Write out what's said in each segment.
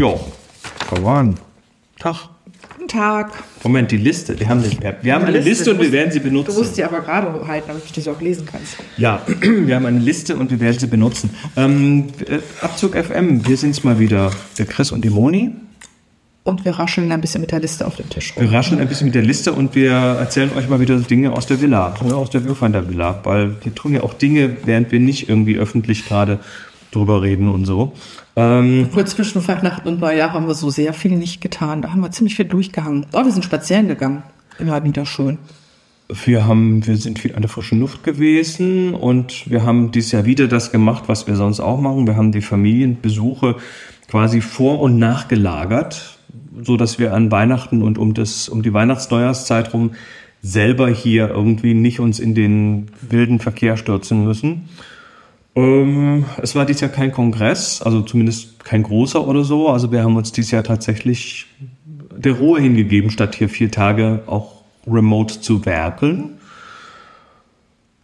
Jo, verloren. Tag. Guten Tag. Moment, die Liste. Wir haben, eine, wir haben eine Liste, Liste, und du wir musst- werden sie benutzen. Du musst die aber gerade halten, damit du die auch lesen kannst. Ja, wir haben eine Liste und wir werden sie benutzen. Ähm, äh, Abzug FM, wir sind's mal wieder. Der Chris und die Moni. Und wir rascheln ein bisschen mit der Liste auf dem Tisch rum. Wir raschen ein bisschen mit der Liste und wir erzählen euch mal wieder Dinge aus der Villa, oder aus der Viewfinder Villa, weil wir tun ja auch Dinge, während wir nicht irgendwie öffentlich gerade drüber reden und so. Ähm, Nur zwischen Weihnachten und Neujahr haben wir so sehr viel nicht getan. Da haben wir ziemlich viel durchgehangen. Oh, wir sind spazieren gegangen. Immer wieder schön. wir haben, wir sind viel an der frischen Luft gewesen und wir haben dieses Jahr wieder das gemacht, was wir sonst auch machen. Wir haben die Familienbesuche quasi vor und nachgelagert, so dass wir an Weihnachten und um das, um die Weihnachts-Neujahrszeit rum selber hier irgendwie nicht uns in den wilden Verkehr stürzen müssen. Ähm, es war dieses Jahr kein Kongress, also zumindest kein großer oder so. Also wir haben uns dieses Jahr tatsächlich der Ruhe hingegeben, statt hier vier Tage auch remote zu werkeln.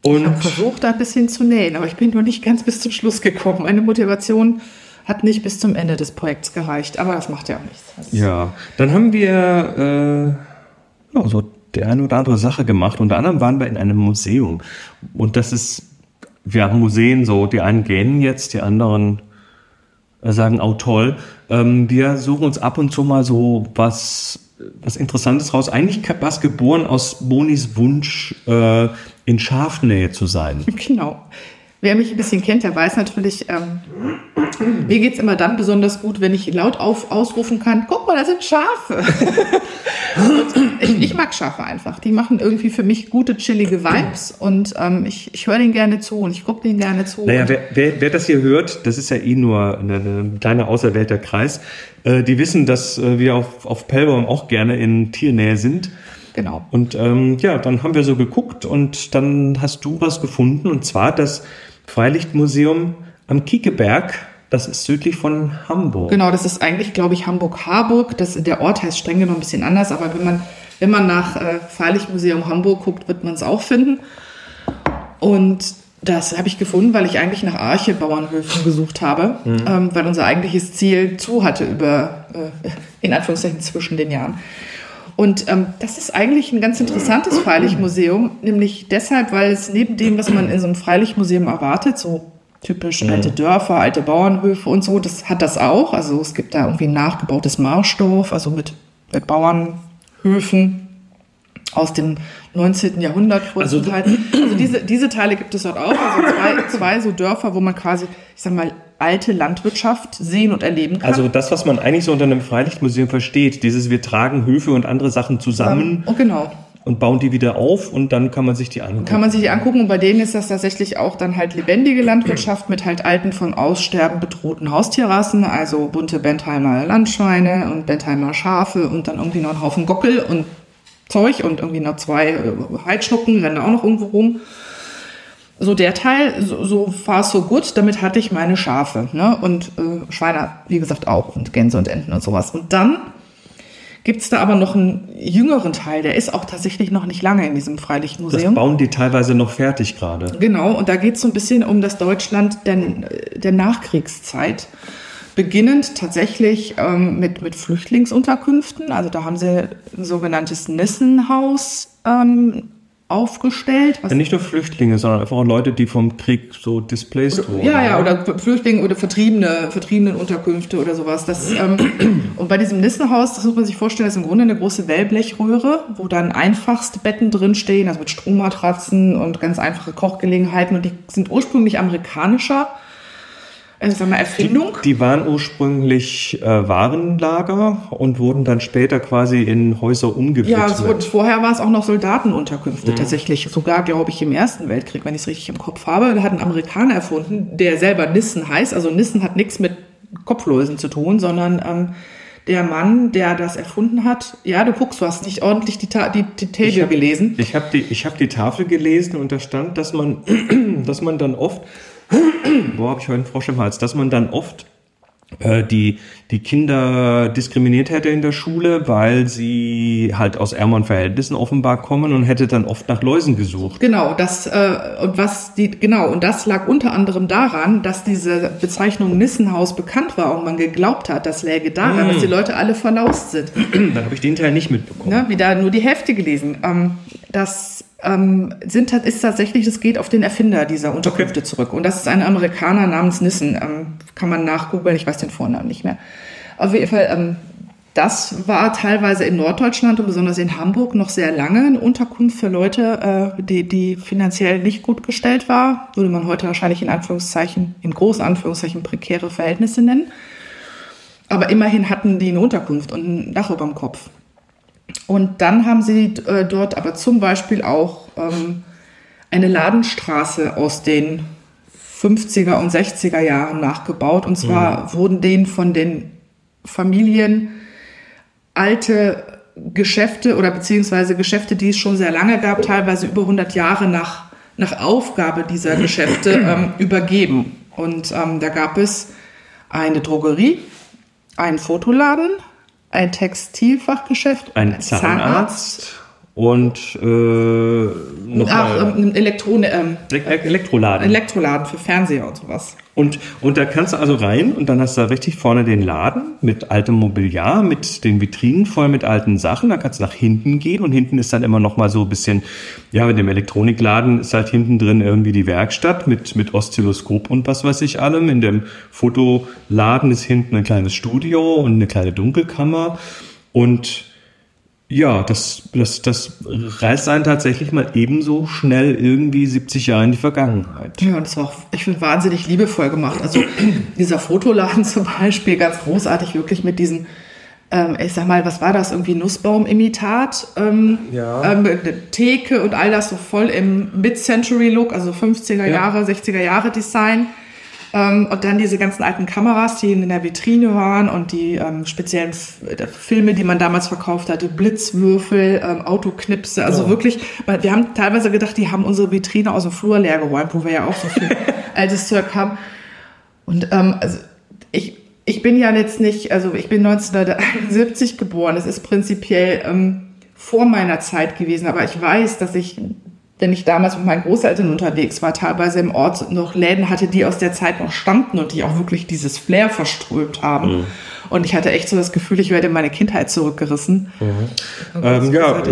Ich Und habe versucht, da ein bisschen zu nähen, aber ich bin nur nicht ganz bis zum Schluss gekommen. Meine Motivation hat nicht bis zum Ende des Projekts gereicht, aber das macht ja auch nichts. Das ja, dann haben wir äh, ja, so die eine oder andere Sache gemacht. Unter anderem waren wir in einem Museum. Und das ist, wir haben Museen so, die einen gähnen jetzt, die anderen äh, sagen, oh toll. Ähm, wir suchen uns ab und zu mal so was, was Interessantes raus. Eigentlich war es geboren aus Monis Wunsch, äh, in Schafnähe zu sein. Genau. Wer mich ein bisschen kennt, der weiß natürlich, ähm, mir geht es immer dann besonders gut, wenn ich laut auf, ausrufen kann, guck mal, da sind Schafe. ich, ich mag Schafe einfach. Die machen irgendwie für mich gute, chillige Vibes und ähm, ich, ich höre denen gerne zu und ich gucke denen gerne zu. Naja, wer, wer, wer das hier hört, das ist ja eh nur eine, eine kleine auserwählter Kreis, äh, die wissen, dass äh, wir auf, auf Pellbaum auch gerne in Tiernähe sind. Genau. Und ähm, ja, dann haben wir so geguckt und dann hast du was gefunden und zwar das Freilichtmuseum am Kiekeberg. Das ist südlich von Hamburg. Genau, das ist eigentlich, glaube ich, Hamburg-Harburg. Das- Der Ort heißt streng genommen ein bisschen anders, aber wenn man, wenn man nach äh, Freilichtmuseum Hamburg guckt, wird man es auch finden. Und das habe ich gefunden, weil ich eigentlich nach Arche-Bauernhöfen gesucht habe, ähm, weil unser eigentliches Ziel zu hatte über, äh, in Anführungszeichen, zwischen den Jahren. Und ähm, das ist eigentlich ein ganz interessantes Freilichtmuseum, nämlich deshalb, weil es neben dem, was man in so einem Freilichtmuseum erwartet, so typisch alte Dörfer, alte Bauernhöfe und so, das hat das auch. Also es gibt da irgendwie ein nachgebautes Marschdorf, also mit, mit Bauernhöfen aus dem 19. Jahrhundert größtenteils. Also, diese, diese Teile gibt es dort auch. Also zwei, zwei so Dörfer, wo man quasi, ich sag mal, alte Landwirtschaft sehen und erleben kann. Also das, was man eigentlich so unter einem Freilichtmuseum versteht, dieses wir tragen Höfe und andere Sachen zusammen oh, genau. und bauen die wieder auf und dann kann man sich die angucken. Kann man sich die angucken und bei denen ist das tatsächlich auch dann halt lebendige Landwirtschaft mit halt alten von Aussterben bedrohten Haustierrassen, also bunte Bentheimer Landschweine und Bentheimer Schafe und dann irgendwie noch ein Haufen Gockel und Zeug und irgendwie noch zwei äh, Heidschnucken rennen auch noch irgendwo rum. So der Teil, so, so far so gut, damit hatte ich meine Schafe ne? und äh, Schweine, wie gesagt, auch und Gänse und Enten und sowas. Und dann gibt's da aber noch einen jüngeren Teil, der ist auch tatsächlich noch nicht lange in diesem das Freilichtmuseum. bauen die teilweise noch fertig gerade. Genau, und da geht es so ein bisschen um das Deutschland der, der Nachkriegszeit. Beginnend tatsächlich ähm, mit, mit Flüchtlingsunterkünften. Also da haben sie ein sogenanntes Nissenhaus ähm, aufgestellt. Was Ja, nicht nur Flüchtlinge, sondern einfach auch Leute, die vom Krieg so displaced wurden. Ja, ja, oder Flüchtlinge oder Vertriebene, Vertriebenenunterkünfte oder sowas. Das, ähm, und bei diesem Nissenhaus, das muss man sich vorstellen, das ist im Grunde eine große Wellblechröhre, wo dann einfachste Betten drinstehen, also mit Strommatratzen und ganz einfache Kochgelegenheiten. Und die sind ursprünglich amerikanischer äh, sagen wir, Erfindung. Die waren ursprünglich äh, Warenlager und wurden dann später quasi in Häuser umgewidmet. Ja, wurde, vorher war es auch noch Soldatenunterkünfte tatsächlich. Sogar, glaube ich, im Ersten Weltkrieg, wenn ich es richtig im Kopf habe. Da hat ein Amerikaner erfunden, der selber Nissen heißt. Also Nissen hat nichts mit Kopflösen zu tun, sondern ähm, der Mann, der das erfunden hat, ja, du guckst, du hast nicht ordentlich die, Ta die, die Table hab- gelesen. Ich habe die, ich hab die Tafel gelesen und da stand, dass man, dass man dann oft, boah, habe ich heute einen Frosch im Hals, dass man dann oft äh, die, die Kinder diskriminiert hätte in der Schule, weil sie halt aus ärmeren Verhältnissen offenbar kommen und hätte dann oft nach Läusen gesucht. Genau, das äh, und was die genau und das lag unter anderem daran, dass diese Bezeichnung Nissenhaus bekannt war und man geglaubt hat, das läge daran, mm. dass die Leute alle verlaust sind. Dann habe ich den Teil nicht mitbekommen. Ne, wieder nur die Hälfte gelesen. Ähm, das ähm, sind, ist tatsächlich, das geht auf den Erfinder dieser Unterkünfte okay. zurück. Und das ist ein Amerikaner namens Nissen. Ähm, kann man nachgoogeln, ich weiß den Vornamen nicht mehr. Auf jeden Fall, ähm, das war teilweise in Norddeutschland und besonders in Hamburg noch sehr lange eine Unterkunft für Leute, äh, die, die finanziell nicht gut gestellt war. Würde man heute wahrscheinlich in Anführungszeichen, in großen Anführungszeichen prekäre Verhältnisse nennen. Aber immerhin hatten die eine Unterkunft und ein Dach über dem Kopf. Und dann haben sie äh, dort aber zum Beispiel auch ähm, eine Ladenstraße aus den 50er und 60er Jahren nachgebaut. Und zwar mhm. wurden denen von den Familien alte Geschäfte oder beziehungsweise Geschäfte, die es schon sehr lange gab, teilweise über 100 Jahre nach, nach Aufgabe dieser Geschäfte ähm, übergeben. Und ähm, da gab es eine Drogerie, einen Fotoladen, ein Textilfachgeschäft, ein, ein Zahnarzt, Zahnarzt und äh, noch Ach, ähm, Elektron ähm, Elektroladen. Elektroladen für Fernseher und sowas. Und, und da kannst du also rein und dann hast du da richtig vorne den Laden mit altem Mobiliar, mit den Vitrinen voll mit alten Sachen. Da kannst du nach hinten gehen und hinten ist dann immer noch mal so ein bisschen, ja, mit dem Elektronikladen ist halt hinten drin irgendwie die Werkstatt mit, mit Oszilloskop und was weiß ich allem. In dem Fotoladen ist hinten ein kleines Studio und eine kleine Dunkelkammer und ja, das, das, das reißt einen tatsächlich mal ebenso schnell irgendwie 70 Jahre in die Vergangenheit. Ja, das war auch, ich finde, wahnsinnig liebevoll gemacht. Also dieser Fotoladen zum Beispiel, ganz großartig, wirklich mit diesen, ähm, ich sag mal, was war das, irgendwie Nussbaum-Imitat, ähm, ja. ähm, Theke und all das so voll im Mid-Century-Look, also 50er Jahre, ja. 60er Jahre Design. Ähm, und dann diese ganzen alten Kameras, die in der Vitrine waren und die ähm, speziellen F äh, Filme, die man damals verkauft hatte, Blitzwürfel, ähm, Autoknipse, also oh. wirklich, wir haben teilweise gedacht, die haben unsere Vitrine aus dem Flur leer geräumt, wo wir ja auch so viel altes Zeug haben. Und ähm, also ich, ich bin ja jetzt nicht, also ich bin 1971 geboren, es ist prinzipiell ähm, vor meiner Zeit gewesen, aber ich weiß, dass ich wenn ich damals mit meinen Großeltern unterwegs war, teilweise im Ort noch Läden hatte, die aus der Zeit noch standen und die auch wirklich dieses Flair verströmt haben. Mhm. Und ich hatte echt so das Gefühl, ich werde in meine Kindheit zurückgerissen. Mhm. Ähm, ja,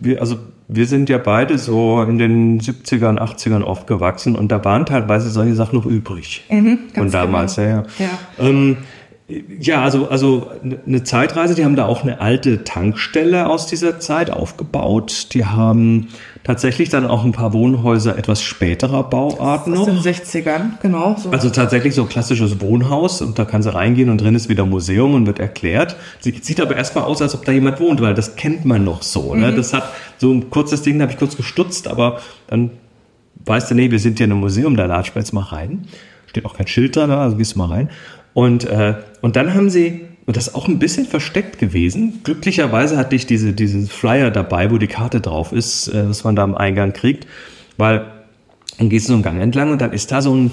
wir, also wir sind ja beide so in den 70ern, 80ern aufgewachsen und da waren teilweise solche Sachen noch übrig. Mhm, Von damals, genau. ja. ja. ja. Ähm, ja, also, also eine Zeitreise, die haben da auch eine alte Tankstelle aus dieser Zeit aufgebaut. Die haben tatsächlich dann auch ein paar Wohnhäuser etwas späterer Bauarten noch. Aus den 60ern, genau. So. Also tatsächlich so klassisches Wohnhaus und da kann sie reingehen und drin ist wieder Museum und wird erklärt. Sieht aber erstmal aus, als ob da jemand wohnt, weil das kennt man noch so. Ne? Mhm. Das hat so ein kurzes Ding, da habe ich kurz gestutzt, aber dann weißt du, nee, wir sind hier in einem Museum, da latschen wir jetzt mal rein. Steht auch kein Schild dran, also gehst du mal rein. Und, äh, und dann haben sie, und das ist auch ein bisschen versteckt gewesen, glücklicherweise hatte ich diese, diesen Flyer dabei, wo die Karte drauf ist, äh, was man da am Eingang kriegt, weil dann gehst du so einen Gang entlang und dann ist da so ein,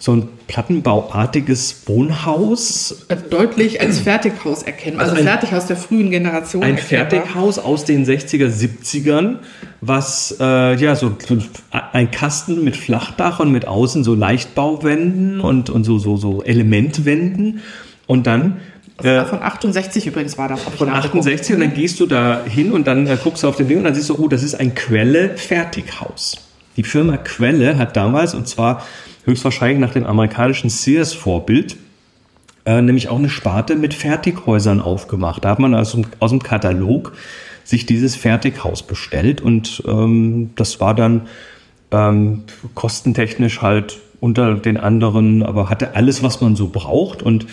so ein plattenbauartiges Wohnhaus. Also deutlich als Fertighaus erkennen. Also, also ein Fertighaus der frühen Generation. Ein Fertighaus aus den 60er, 70ern, was äh, ja so ein Kasten mit Flachdach und mit außen so Leichtbauwänden und, und so, so, so Elementwänden. Und dann äh, von 68 übrigens war das. Von 68 und dann gehst du da hin und dann äh, guckst du auf den Ding und dann siehst du, oh, das ist ein Quelle-Fertighaus. Die Firma Quelle hat damals, und zwar höchstwahrscheinlich nach dem amerikanischen Sears-Vorbild, äh, nämlich auch eine Sparte mit Fertighäusern aufgemacht. Da hat man also aus dem Katalog sich dieses Fertighaus bestellt und ähm, das war dann ähm, kostentechnisch halt unter den anderen, aber hatte alles, was man so braucht und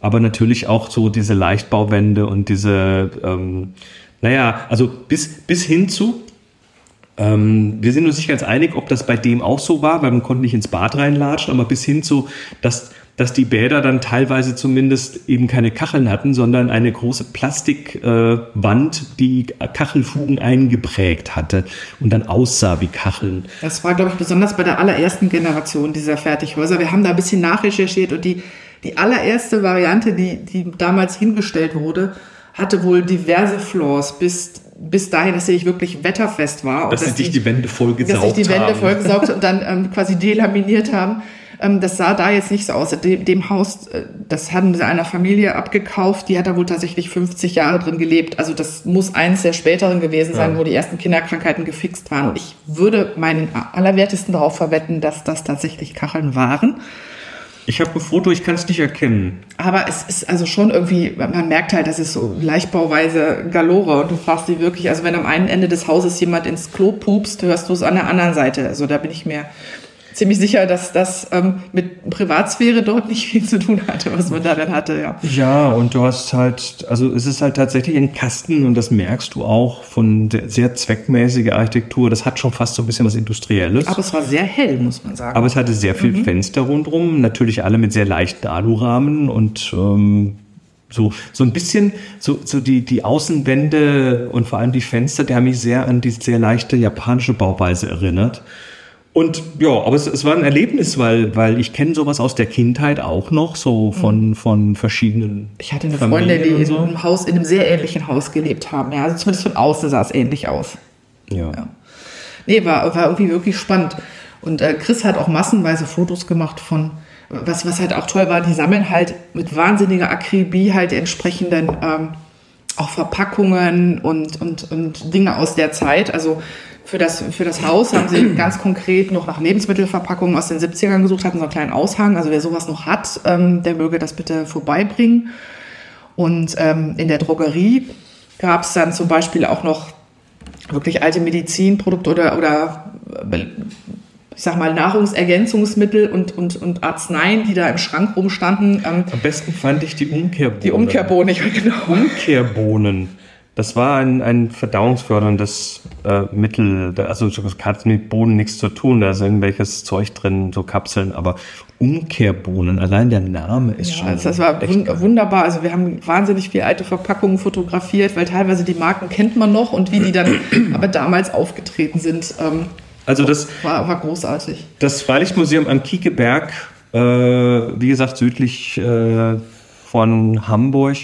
aber natürlich auch so diese Leichtbauwände und diese, ähm, naja, also bis, bis hin zu, ähm, wir sind uns nicht ganz einig, ob das bei dem auch so war, weil man konnte nicht ins Bad reinlatschen, aber bis hin zu, dass, dass die Bäder dann teilweise zumindest eben keine Kacheln hatten, sondern eine große Plastikwand, äh, die Kachelfugen eingeprägt hatte und dann aussah wie Kacheln. Das war, glaube ich, besonders bei der allerersten Generation dieser Fertighäuser. Wir haben da ein bisschen nachrecherchiert und die Die allererste Variante, die, die damals hingestellt wurde, hatte wohl diverse Flaws, bis, bis dahin, dass sie nicht wirklich wetterfest war. Dass, dass sie dich die Wände vollgesaugt haben. Dass sich die Wände vollgesaugt und dann ähm, quasi delaminiert haben. Ähm, das sah da jetzt nicht so aus. Dem, dem Haus, äh, das haben sie einer Familie abgekauft, die hat da wohl tatsächlich 50 Jahre drin gelebt. Also das muss eins der späteren gewesen sein, ja. wo die ersten Kinderkrankheiten gefixt waren. Und ich würde meinen Allerwertesten darauf verwetten, dass das tatsächlich Kacheln waren. Ich habe ein Foto, ich kann es nicht erkennen. Aber es ist also schon irgendwie, man merkt halt, das ist so Leichtbauweise Galore und du fragst dich wirklich, also wenn am einen Ende des Hauses jemand ins Klo pupst, hörst du es an der anderen Seite. Also da bin ich mir ziemlich sicher, dass das ähm, mit Privatsphäre dort nicht viel zu tun hatte, was man da dann hatte, ja. Ja, und du hast halt, also es ist halt tatsächlich ein Kasten und das merkst du auch von der sehr zweckmäßige Architektur. Das hat schon fast so ein bisschen was Industrielles. Aber es war sehr hell, muss man sagen. Aber es hatte sehr viel mhm. Fenster rundherum, natürlich alle mit sehr leichten Alurahmen und ähm, so, so ein bisschen, so, so die, die Außenwände und vor allem die Fenster, die haben mich sehr an die sehr leichte japanische Bauweise erinnert. Und ja, aber es, es war ein Erlebnis, weil, weil ich kenne sowas aus der Kindheit auch noch, so von, mhm. von verschiedenen. Ich hatte eine Familien Freundin, die so. in einem Haus, in einem sehr ähnlichen Haus gelebt haben. Ja, also zumindest von außen sah es ähnlich aus. Ja. ja. Nee, war, war irgendwie wirklich spannend. Und äh, Chris hat auch massenweise Fotos gemacht von, was, was halt auch toll war, die sammeln halt mit wahnsinniger Akribie halt entsprechenden ähm, auch Verpackungen und, und, und Dinge aus der Zeit. Also für das, für das Haus haben sie ganz konkret noch nach Lebensmittelverpackungen aus den 70ern gesucht, hatten so einen kleinen Aushang. Also wer sowas noch hat, ähm, der möge das bitte vorbeibringen. Und ähm, in der Drogerie gab es dann zum Beispiel auch noch wirklich alte Medizinprodukte oder, oder ich sag mal, Nahrungsergänzungsmittel und, und, und Arzneien, die da im Schrank rumstanden. Ähm, Am besten fand ich die Umkehrbohnen. Die Umkehrbohnen, genau. Umkehrbohnen. Das war ein, ein verdauungsförderndes äh, Mittel, also das hat mit Bohnen nichts zu tun, da ist irgendwelches Zeug drin, so Kapseln, aber Umkehrbohnen, allein der Name ist ja, schon. Also das war wun geil. wunderbar. Also wir haben wahnsinnig viele alte Verpackungen fotografiert, weil teilweise die Marken kennt man noch und wie die dann aber damals aufgetreten sind. Ähm, also das war, war großartig. Das Freilichtmuseum am Kiekeberg, äh, wie gesagt, südlich äh, von Hamburg,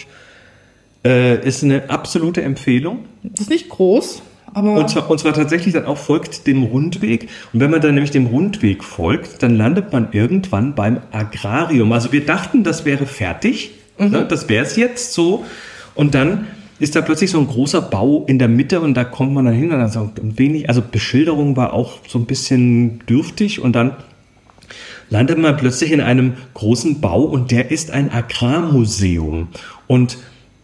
äh, ist eine absolute Empfehlung. Das ist nicht groß, aber. Und zwar, und zwar tatsächlich dann auch folgt dem Rundweg. Und wenn man dann nämlich dem Rundweg folgt, dann landet man irgendwann beim Agrarium. Also wir dachten, das wäre fertig. Mhm. Ne? Das wäre es jetzt so. Und dann ist da plötzlich so ein großer Bau in der Mitte und da kommt man dann hin und dann so ein wenig, also Beschilderung war auch so ein bisschen dürftig und dann landet man plötzlich in einem großen Bau und der ist ein Agrarmuseum. Und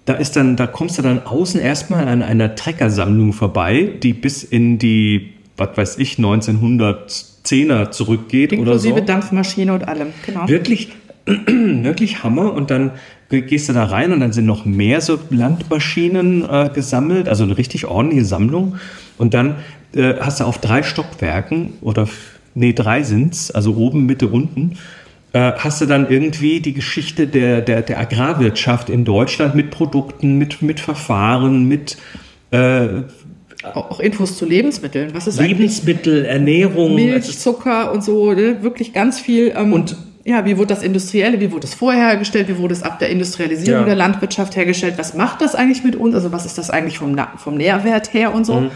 da ist dann, da kommst du dann außen erstmal an einer Treckersammlung vorbei, die bis in die, was weiß ich, 1910er zurückgeht Inklusive oder so. Inklusive Dampfmaschine und allem, genau. Wirklich, wirklich Hammer. Und dann gehst du da rein und dann sind noch mehr so Landmaschinen äh, gesammelt, also eine richtig ordentliche Sammlung. Und dann äh, hast du auf drei Stockwerken oder nee, drei sind's, also oben, Mitte, unten, hast du dann irgendwie die Geschichte der, der, der Agrarwirtschaft in Deutschland mit Produkten, mit, mit Verfahren, mit äh, auch Infos zu Lebensmitteln. Was ist Lebensmittel, Ernährung, Milch, Zucker und so, ne? wirklich ganz viel. Ähm, und ja, wie wurde das Industrielle, wie wurde es vorher hergestellt, wie wurde es ab der Industrialisierung ja. der Landwirtschaft hergestellt, was macht das eigentlich mit uns, also was ist das eigentlich vom, vom Nährwert her und so. Mhm.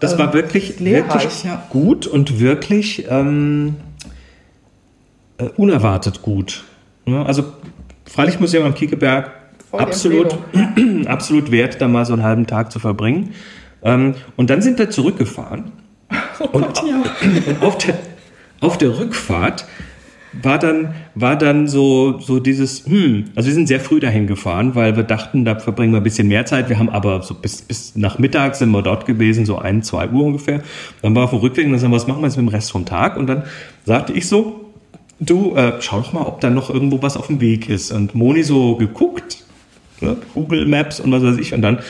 Das war ähm, wirklich, wirklich ja. gut und wirklich ähm, äh, unerwartet gut. Ja, also Freilichtmuseum am Kiekeberg, absolut, absolut wert, da mal so einen halben Tag zu verbringen. Ähm, und dann sind wir zurückgefahren. Oh und, ja. und auf, der, auf der Rückfahrt war dann, war dann so, so dieses, hm, also wir sind sehr früh dahin gefahren, weil wir dachten, da verbringen wir ein bisschen mehr Zeit. Wir haben aber so bis, bis nach Mittag sind wir dort gewesen, so ein, zwei Uhr ungefähr. Dann war auf dem Rückweg und dann sagen wir, was machen wir jetzt mit dem Rest vom Tag? Und dann sagte ich so, du, äh, schau doch mal, ob da noch irgendwo was auf dem Weg ist. Und Moni so geguckt, ne, Google Maps und was weiß ich, und dann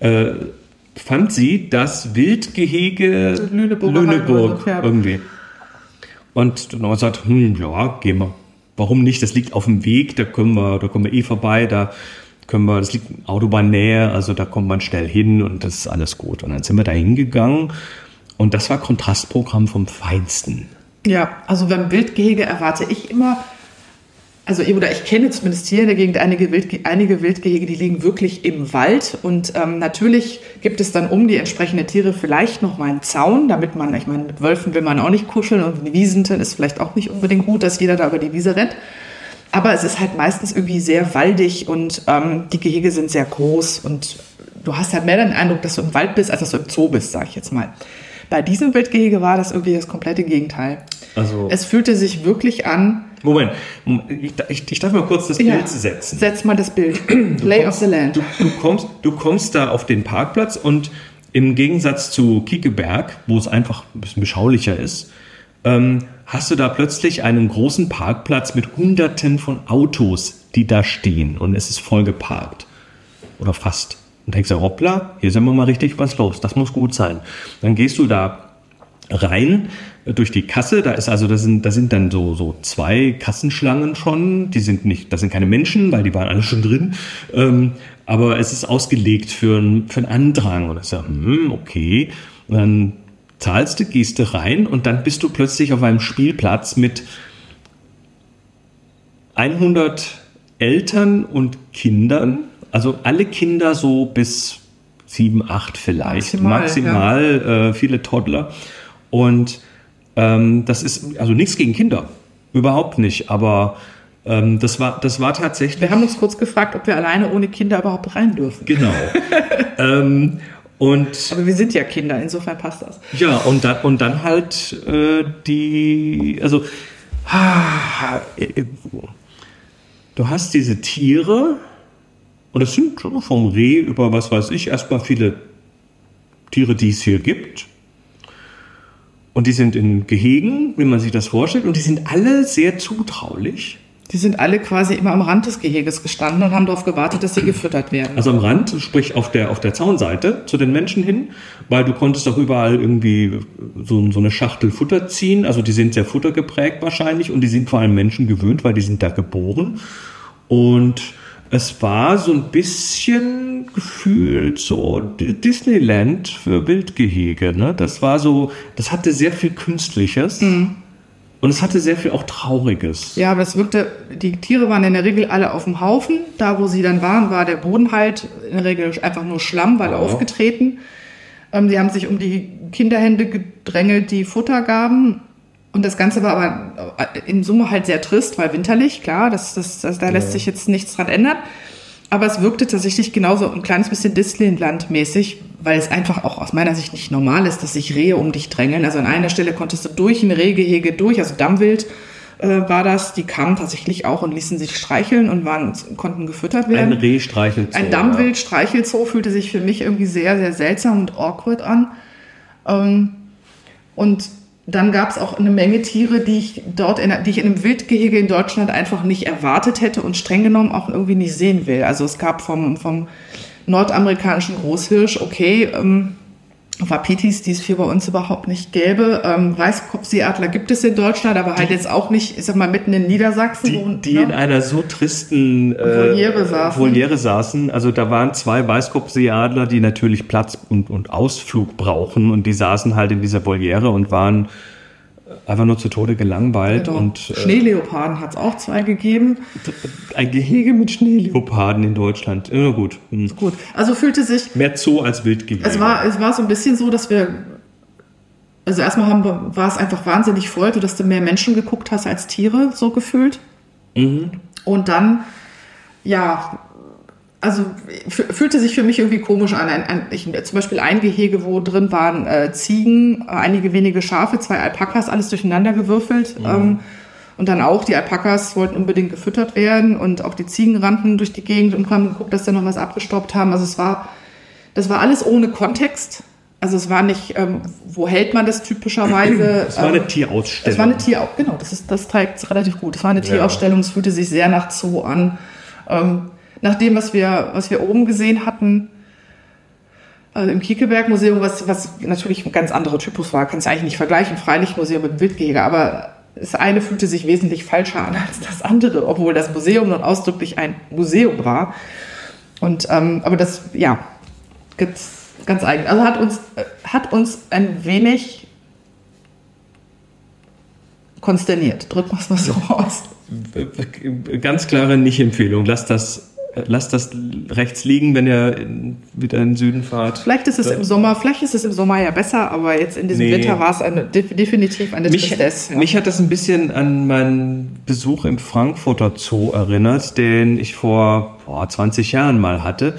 äh, fand sie das Wildgehege Lüneburg, Lüneburg irgendwie. Und dann haben wir gesagt, hm, ja, gehen wir. Warum nicht? Das liegt auf dem Weg, da können wir, da kommen wir eh vorbei, da können wir, das liegt in Autobahnnähe, also da kommt man schnell hin und das ist alles gut. Und dann sind wir da hingegangen und das war Kontrastprogramm vom Feinsten. Ja, also beim Wildgehege erwarte ich immer also oder ich kenne zumindest hier in der Gegend einige, Wild, einige Wildgehege, die liegen wirklich im Wald und ähm, natürlich gibt es dann um die entsprechenden Tiere vielleicht noch mal einen Zaun, damit man, ich meine, mit Wölfen will man auch nicht kuscheln und Wiesenten ist vielleicht auch nicht unbedingt gut, dass jeder da über die Wiese rennt. Aber es ist halt meistens irgendwie sehr waldig und ähm, die Gehege sind sehr groß und du hast halt mehr den Eindruck, dass du im Wald bist, als dass du im Zoo bist, sag ich jetzt mal. Bei diesem Wildgehege war das irgendwie das komplette Gegenteil. Also es fühlte sich wirklich an. Moment, ich, ich, ich darf mal kurz das ja, Bild setzen. Setz mal das Bild. Lay kommst, of the Land. Du, du, kommst, du kommst da auf den Parkplatz und im Gegensatz zu Kiekeberg, wo es einfach ein bisschen beschaulicher ist, ähm, hast du da plötzlich einen großen Parkplatz mit Hunderten von Autos, die da stehen und es ist voll geparkt. Oder fast. Und denkst du, hoppla, hier sind wir mal richtig was los, das muss gut sein. Dann gehst du da rein äh, durch die Kasse, da ist also, da sind, da sind dann so, so zwei Kassenschlangen schon, die sind nicht, das sind keine Menschen, weil die waren alle schon drin, ähm, aber es ist ausgelegt für, ein, für einen Andrang. Und ich sage, hm, okay, und dann zahlst du, gehst du rein und dann bist du plötzlich auf einem Spielplatz mit 100 Eltern und Kindern, also alle Kinder so bis sieben, acht vielleicht, maximal, maximal ja. äh, viele Toddler. Und ähm, das ist also nichts gegen Kinder, überhaupt nicht, aber ähm, das, war, das war tatsächlich. Wir haben uns kurz gefragt, ob wir alleine ohne Kinder überhaupt rein dürfen. Genau. ähm, und, Aber wir sind ja Kinder, insofern passt das. Ja, und dann, und dann halt äh, die, also ah, äh, du hast diese Tiere, und es sind vom Reh über was weiß ich, erstmal viele Tiere, die es hier gibt. Und die sind in Gehegen, wie man sich das vorstellt, und die sind alle sehr zutraulich. Die sind alle quasi immer am Rand des Geheges gestanden und haben darauf gewartet, dass sie gefüttert werden. Also am Rand, sprich auf der, auf der Zaunseite zu den Menschen hin, weil du konntest auch überall irgendwie so, so eine Schachtel Futter ziehen. Also die sind sehr futtergeprägt wahrscheinlich und die sind vor allem Menschen gewöhnt, weil die sind da geboren. Und es war so ein bisschen gefühlt so Disneyland für Wildgehege. Ne? Das war so, das hatte sehr viel Künstliches. Mhm. Und es hatte sehr viel auch Trauriges. Ja, aber es wirkte, die Tiere waren in der Regel alle auf dem Haufen. Da, wo sie dann waren, war der Boden halt in der Regel einfach nur Schlamm, weil ja. aufgetreten. Ähm, sie haben sich um die Kinderhände gedrängelt, die Futter gaben. Und das Ganze war aber in Summe halt sehr trist, weil winterlich, klar, das, das, das da lässt sich jetzt nichts dran ändern. Aber es wirkte tatsächlich genauso ein kleines bisschen Disneyland-mäßig, weil es einfach auch aus meiner Sicht nicht normal ist, dass sich Rehe um dich drängeln. Also an einer Stelle konntest du durch ein Rehgehege durch, also Dammwild äh, war das. Die kamen tatsächlich auch und ließen sich streicheln und waren, konnten gefüttert werden. Ein Rehstreichelzoo. Ein Dammwild-Streichelzoo fühlte sich für mich irgendwie sehr, sehr seltsam und awkward an. Ähm, und dann gab es auch eine Menge Tiere, die ich dort, in, die ich in einem Wildgehege in Deutschland einfach nicht erwartet hätte und streng genommen auch irgendwie nicht sehen will. Also es gab vom, vom nordamerikanischen Großhirsch, okay, ähm, Wapitis, die es hier bei uns überhaupt nicht gäbe. Ähm, Weißkopfseeadler gibt es in Deutschland, aber halt jetzt auch nicht, ich sag mal, mitten in Niedersachsen. Die, wo, die ne? in einer so tristen äh, Voliere, saßen. Voliere saßen. Also da waren zwei Weißkopfseeadler, die natürlich Platz und, und Ausflug brauchen und die saßen halt in dieser Voliere und waren einfach nur zu Tode gelangweilt. Genau. Und, äh, Schneeleoparden hat es auch zwei gegeben. Ein Gehege mit Schneeleoparden in Deutschland. Ja, gut. Hm. Gut. Also fühlte sich. Mehr Zoo als Wildgehege. Es war, es war so ein bisschen so, dass wir. Also erstmal haben, war es einfach wahnsinnig voll, dass du mehr Menschen geguckt hast als Tiere, so gefühlt. Mhm. Und dann, ja, also fühlte sich für mich irgendwie komisch an. Ein, ein, ich, zum Beispiel ein Gehege, wo drin waren äh, Ziegen, einige wenige Schafe, zwei Alpakas, alles durcheinander gewürfelt. Mhm. Ähm, und dann auch, die Alpakas wollten unbedingt gefüttert werden und auch die Ziegen rannten durch die Gegend und haben geguckt, dass sie noch was abgestoppt haben. Also es war, das war alles ohne Kontext. Also es war nicht, ähm, wo hält man das typischerweise? Es war eine ähm, Tierausstellung. Es war eine Tierausstellung, genau, das, ist, das zeigt relativ gut. Es war eine Tierausstellung, es fühlte sich sehr nach Zoo an. Ähm, nach dem, was wir, was wir oben gesehen hatten, also im Kiekeberg-Museum, was, was natürlich ein ganz anderer Typus war, kann es eigentlich nicht vergleichen, Freilichtmuseum mit dem Wildgehege, aber das eine fühlte sich wesentlich falscher an als das andere, obwohl das Museum nun ausdrücklich ein Museum war. Und, ähm, aber das, ja, ganz, ganz eigen. Also hat uns, hat uns ein wenig konsterniert. Drücken wir es mal so aus. ganz klare Nicht-Empfehlung. Lasst das lasst das rechts liegen, wenn ihr wieder in den Süden fahrt. Vielleicht ist es im Sommer, vielleicht ist es im Sommer ja besser, aber jetzt in diesem nee. Winter war es eine, definitiv eine mich, Tristesse. Ja. Mich hat das ein bisschen an meinen Besuch im Frankfurter Zoo erinnert, den ich vor boah, 20 Jahren mal hatte.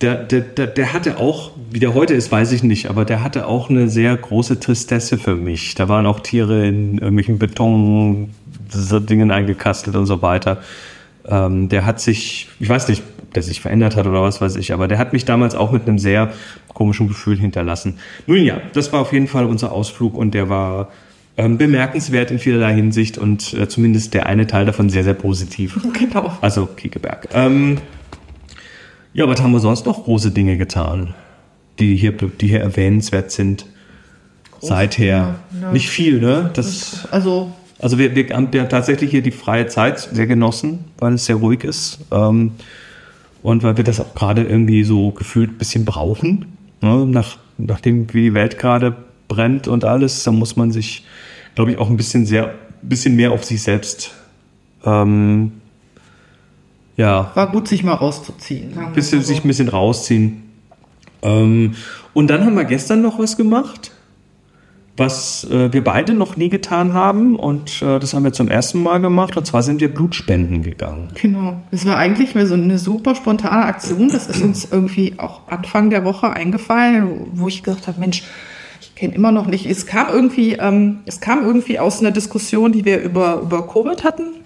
Der, der, der, der hatte auch, wie der heute ist, weiß ich nicht, aber der hatte auch eine sehr große Tristesse für mich. Da waren auch Tiere in irgendwelchen Beton Dingen eingekastelt und so weiter. Ähm, der hat sich, ich weiß nicht, ob der sich verändert hat oder was weiß ich, aber der hat mich damals auch mit einem sehr komischen Gefühl hinterlassen. Nun ja, das war auf jeden Fall unser Ausflug und der war ähm, bemerkenswert in vielerlei Hinsicht und äh, zumindest der eine Teil davon sehr, sehr positiv. Genau. Also Kiekeberg. Ähm, ja, was haben wir sonst noch große Dinge getan, die hier, die hier erwähnenswert sind? Groß, seither. Ja, ja. Nicht viel, ne? Das, also also wir, wir haben ja tatsächlich hier die freie Zeit sehr genossen, weil es sehr ruhig ist. Ähm, und weil wir das auch gerade irgendwie so gefühlt ein bisschen brauchen. Ne? Nach, nachdem wie die Welt gerade brennt und alles, da muss man sich, glaube ich, auch ein bisschen sehr, bisschen mehr auf sich selbst ähm, ja. War gut, sich mal rauszuziehen. Bisschen, so. Sich ein bisschen rausziehen. Ähm, und dann haben wir gestern noch was gemacht was äh, wir beide noch nie getan haben und äh, das haben wir zum ersten Mal gemacht und zwar sind wir Blutspenden gegangen. Genau, das war eigentlich so eine super spontane Aktion, das ist uns irgendwie auch Anfang der Woche eingefallen, wo ich gedacht habe, Mensch, ich kenne immer noch nicht, es kam irgendwie, ähm, es kam irgendwie aus einer Diskussion, die wir über, über Covid hatten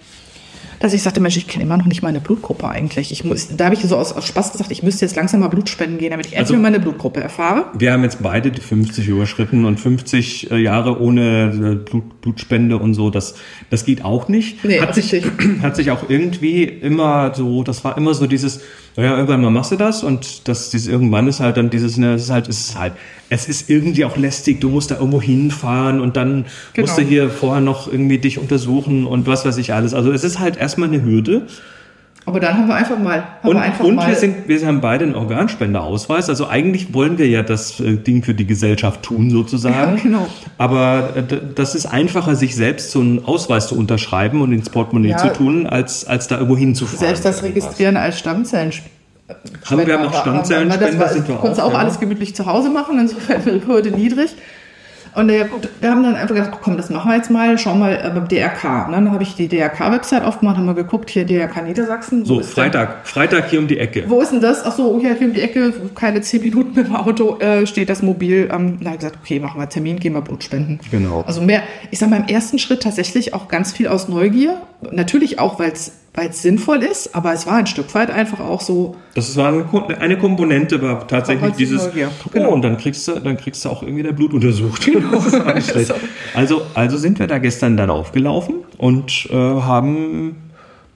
dass ich sagte, Mensch, ich kenne immer noch nicht meine Blutgruppe eigentlich. Ich muss, da habe ich so aus, aus, Spaß gesagt, ich müsste jetzt langsam mal Blut spenden gehen, damit ich endlich also, meine Blutgruppe erfahre. Wir haben jetzt beide die 50 überschritten und 50 äh, Jahre ohne äh, Blut, Blutspende und so, das, das geht auch nicht. Nee, hat, sich, hat sich auch irgendwie immer so, das war immer so dieses, naja, irgendwann mal machst du das und das, dieses irgendwann ist halt dann dieses, ne, es ist halt, es ist halt, es ist irgendwie auch lästig, du musst da irgendwo hinfahren und dann genau. musst du hier vorher noch irgendwie dich untersuchen und was weiß ich alles. Also es ist halt erstmal eine Hürde. Aber dann haben wir einfach mal. Haben und wir, einfach und mal wir, sind, wir haben beide einen Organspenderausweis. Also eigentlich wollen wir ja das äh, Ding für die Gesellschaft tun, sozusagen. Ja, genau. Aber äh, das ist einfacher, sich selbst so einen Ausweis zu unterschreiben und ins Portemonnaie ja, zu tun, als, als da irgendwo hinzufahren. Selbst das Registrieren als Stammzellen haben wir auch Stammzellenspender, das sind wir auch. Konntest auch alles gemütlich zu Hause machen, insofern Hürde niedrig. Und ja, gut, wir haben dann einfach gesagt, komm, das machen wir jetzt mal, schau mal äh, beim DRK. Ne? Dann habe ich die DRK-Website aufgemacht, haben wir geguckt, hier DRK Niedersachsen. So, Freitag, Freitag hier um die Ecke. Wo ist denn das? Ach so, hier, hier um die Ecke, keine zehn Minuten mit dem Auto äh, steht das Mobil. Ähm, da habe ich gesagt, okay, machen wir Termin, gehen wir Blut spenden. Genau. Also mehr, ich sage mal im ersten Schritt tatsächlich auch ganz viel aus Neugier. Natürlich auch, weil es weil es sinnvoll ist, aber es war ein Stück weit einfach auch so. Das war eine, Komponente, war tatsächlich dieses. Genau. Oh, und dann kriegst du, dann kriegst du auch irgendwie der Blut untersucht. Genau. also, also sind wir da gestern dann aufgelaufen und äh, haben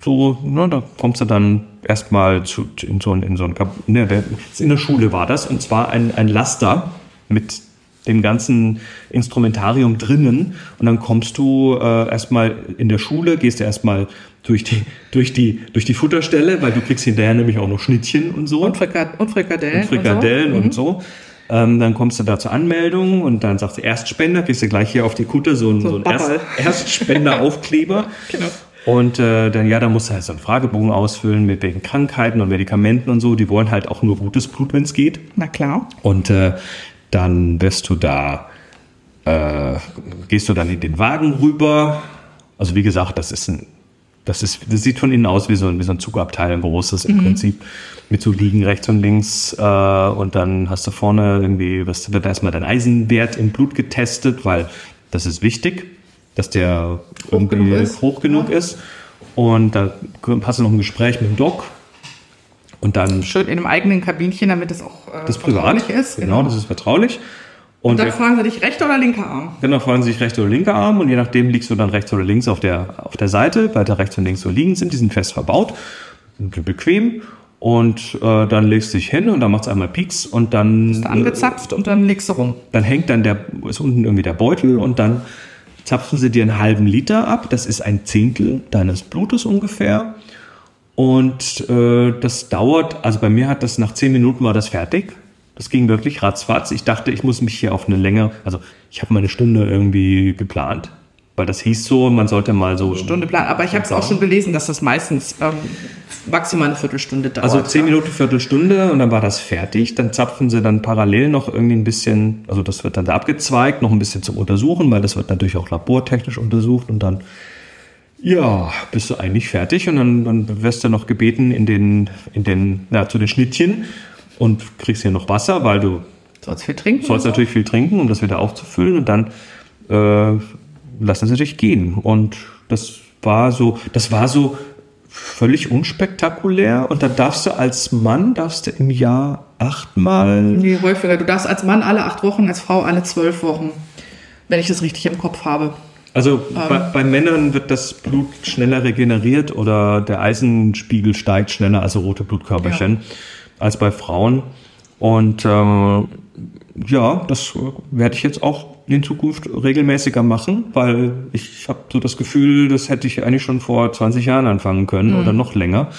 so, na, da kommst du dann erstmal zu, in so ein, in so ein, ne, in der Schule war das und zwar ein, ein Laster mit dem ganzen Instrumentarium drinnen und dann kommst du äh, erstmal in der Schule, gehst du erstmal durch die, durch, die, durch die Futterstelle, weil du kriegst hinterher nämlich auch noch Schnittchen und so. Und, Frikad und Frikadellen. Und Frikadellen und so. Und so. Ähm, dann kommst du da zur Anmeldung und dann sagst du Erstspender, kriegst du gleich hier auf die Kutte so ein, so, so ein Erst, Erstspender-Aufkleber. genau. Und äh, dann, ja, da musst du halt so einen Fragebogen ausfüllen mit welchen Krankheiten und Medikamenten und so. Die wollen halt auch nur gutes Blut, wenn es geht. Na klar. Und äh, dann wirst du da, äh, gehst du dann in den Wagen rüber. Also wie gesagt, das ist ein das, ist, das sieht von innen aus wie so, ein, wie so ein Zugabteil, ein großes im mhm. Prinzip, mit so Liegen rechts und links. Äh, und dann hast du vorne irgendwie, was wird erstmal dein Eisenwert im Blut getestet, weil das ist wichtig, dass der hoch irgendwie genug ist. hoch genug ja. ist. Und da hast du noch ein Gespräch mit dem Doc. Und dann. Schön in einem eigenen Kabinchen, damit es auch äh, das privat ist. Genau, genau, das ist vertraulich. Und, und dann fragen sie dich rechter oder linker Arm? Genau, fragen sie dich rechter oder linker Arm und je nachdem liegst du dann rechts oder links auf der, auf der Seite, weil da rechts und links so liegen sind, die sind fest verbaut, sind bequem und äh, dann legst du dich hin und dann macht es einmal Pieks und dann... Ist angezapft und dann legst du rum. Dann hängt dann der, ist unten irgendwie der Beutel und dann zapfen sie dir einen halben Liter ab, das ist ein Zehntel deines Blutes ungefähr. Und äh, das dauert, also bei mir hat das nach zehn Minuten war das fertig. Das ging wirklich ratzfatz. Ich dachte, ich muss mich hier auf eine Länge, also ich habe meine Stunde irgendwie geplant. weil das hieß so, man sollte mal so. Stunde planen. Aber ich habe es auch schon gelesen, dass das meistens ähm, maximal eine Viertelstunde dauert. Also zehn Minuten, Viertelstunde und dann war das fertig. Dann zapfen sie dann parallel noch irgendwie ein bisschen, also das wird dann da abgezweigt, noch ein bisschen zum Untersuchen, weil das wird natürlich auch labortechnisch untersucht und dann, ja, bist du eigentlich fertig und dann, dann wirst du noch gebeten in den, in den, ja, zu den Schnittchen und kriegst hier noch Wasser, weil du sollst viel trinken. Sollst oder? natürlich viel trinken, um das wieder aufzufüllen und dann äh, lassen sie dich gehen. Und das war so, das war so völlig unspektakulär. Und da darfst du als Mann, darfst du im Jahr achtmal. Nee, häufiger. Du darfst als Mann alle acht Wochen, als Frau alle zwölf Wochen. Wenn ich das richtig im Kopf habe. Also bei, bei Männern wird das Blut schneller regeneriert oder der Eisenspiegel steigt schneller, also rote Blutkörperchen, als bei Frauen. Und ähm, ja, das werde ich jetzt auch in Zukunft regelmäßiger machen, weil ich habe so das Gefühl, das hätte ich eigentlich schon vor 20 Jahren anfangen können oder noch länger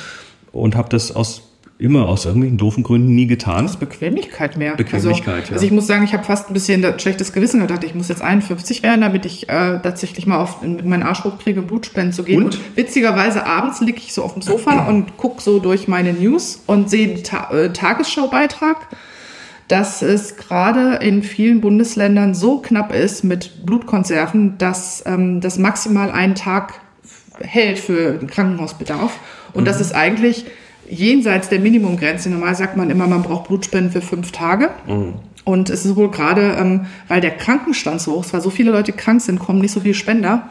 und habe das aus immer aus irgendwelchen doofen Gründen nie getan. Das ist Bequemlichkeit mehr. Bequemlichkeit, also, ja. also ich muss sagen, ich habe fast ein bisschen ein schlechtes Gewissen gedacht, ich muss jetzt 51 werden, damit ich äh, tatsächlich mal auf, mit meinen Arsch hochkriege, Blutspenden zu gehen. Und? Und, witzigerweise abends liege ich so auf dem Sofa und gucke so durch meine News und sehe den Ta äh, Tagesschaubeitrag, dass es gerade in vielen Bundesländern so knapp ist mit Blutkonserven, dass ähm, das maximal einen Tag hält für den Krankenhausbedarf. Und das ist eigentlich jenseits der Minimumgrenze. Normal sagt man immer, man braucht Blutspenden für fünf Tage. Und es ist wohl gerade, ähm, weil der Krankenstand so hoch ist, weil so viele Leute krank sind, kommen nicht so viele Spender.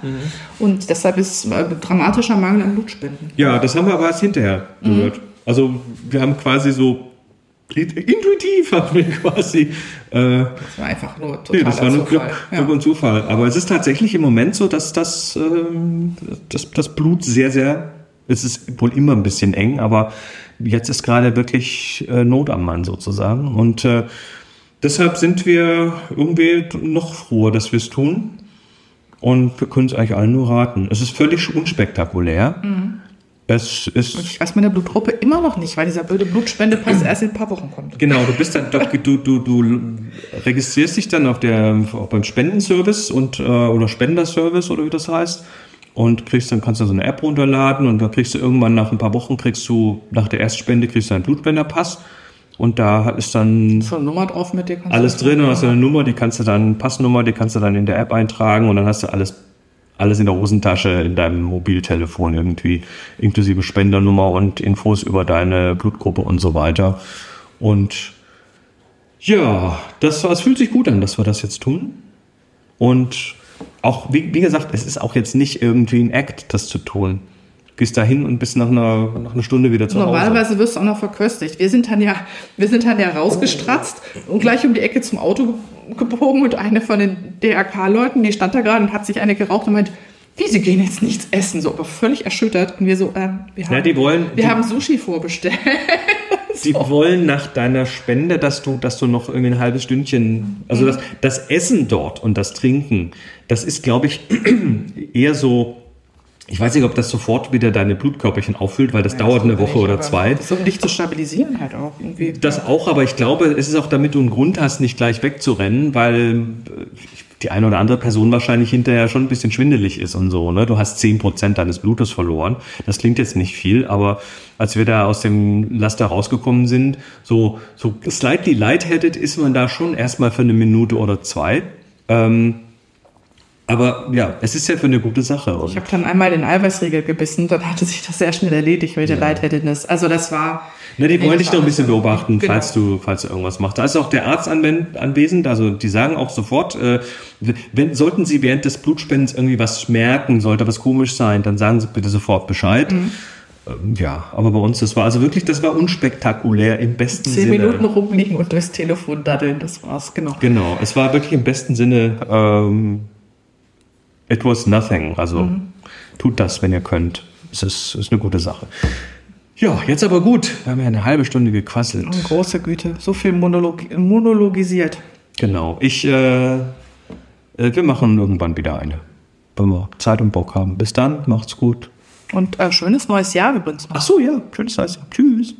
Und deshalb ist äh, dramatischer Mangel an Blutspenden. Ja, das haben wir aber erst hinterher gehört. Also wir haben quasi so intuitiv haben wir quasi äh, Das war einfach nur total Nee, das war nur Glück, Ja. Und Zufall. Aber es ist tatsächlich im Moment so, dass das, ähm, das, das Blut sehr, sehr, es ist wohl immer ein bisschen eng, aber jetzt ist gerade wirklich äh, Not am Mann sozusagen. Und äh, deshalb sind wir irgendwie noch froher, dass wir es tun. Und wir können es eigentlich allen nur raten. Es ist völlig unspektakulär. Es ist Ich weiß meine Blutgruppe immer noch nicht, weil dieser blöde Blutspendepass erst in ein paar Wochen kommt. Genau, du bist dann, du, du, du registrierst dich dann auf der, auch beim Spendenservice und, äh, oder Spenderservice oder wie das heißt und kriegst dann, kannst du so eine App runterladen und dann kriegst du irgendwann nach ein paar Wochen kriegst du, nach der Erstspende kriegst du einen Blutspenderpass und da ist dann So eine Nummer drauf mit dir. alles drin und hast du eine Nummer, die kannst du dann, Passnummer, die kannst du dann in der App eintragen und dann hast du alles, alles in der Hosentasche, in deinem Mobiltelefon irgendwie, inklusive Spendernummer und Infos über deine Blutgruppe und so weiter. Und ja, das, es fühlt sich gut an, dass wir das jetzt tun. Und auch, wie, wie gesagt, es ist auch jetzt nicht irgendwie ein Act, das zu tun. Du gehst da hin und bist nach einer, nach einer Stunde wieder zu Hause. Normalerweise wirst du auch noch verköstigt. Wir sind dann ja, wir sind dann ja rausgestratzt und gleich um die Ecke zum Auto ge- gebogen und eine von den DRK-Leuten, die stand da gerade und hat sich eine geraucht und meint, wie, sie gehen jetzt nichts essen, so, aber völlig erschüttert. Und wir so, ähm, wir haben, Ja, die wollen- wir die- haben Sushi vorbestellt. Die wollen nach deiner Spende, dass du, dass du noch irgendwie ein halbes Stündchen, also das, das Essen dort und das Trinken, das ist, glaube ich, eher so, ich weiß nicht, ob das sofort wieder deine Blutkörperchen auffüllt, weil das dauert eine Woche oder zwei. So, um dich zu stabilisieren halt auch irgendwie. Das auch, aber ich glaube, es ist auch damit du einen Grund hast, nicht gleich wegzurennen, weil äh, die eine oder andere Person wahrscheinlich hinterher schon ein bisschen schwindelig ist und so. Ne? Du hast 10% deines Blutes verloren. Das klingt jetzt nicht viel, aber als wir da aus dem Laster rausgekommen sind, so, so slightly lightheaded ist man da schon erstmal für eine Minute oder zwei. Ähm, aber ja, es ist ja für eine gute Sache. Ich habe dann einmal den Eiweißriegel gebissen, dann hatte sich das sehr schnell erledigt mit der Lightheadedness. Also das war... Ne, die Nee, wollen dich noch ein bisschen beobachten, Genau. falls du, falls du irgendwas machst. Da ist auch der Arzt anwesend, also die sagen auch sofort, äh, wenn, sollten Sie während des Blutspendens irgendwie was merken, sollte was komisch sein, dann sagen Sie bitte sofort Bescheid. Mhm. Ähm, ja, aber bei uns, das war also wirklich, das war unspektakulär im besten Zehn Sinne. Minuten rumliegen und durchs Telefon daddeln, das war's, genau. Genau, es war wirklich im besten Sinne, ähm, it was nothing. Also Mhm. tut das, wenn ihr könnt. Es ist, ist eine gute Sache. Ja, jetzt aber gut. Wir haben ja eine halbe Stunde gequasselt. Oh, große Güte, so viel Monolog monologisiert. Genau. Ich, äh, äh, wir machen irgendwann wieder eine. Wenn wir Zeit und Bock haben. Bis dann, macht's gut. Und äh, schönes neues Jahr übrigens noch. Ach so, ja. Schönes Heiß. Tschüss.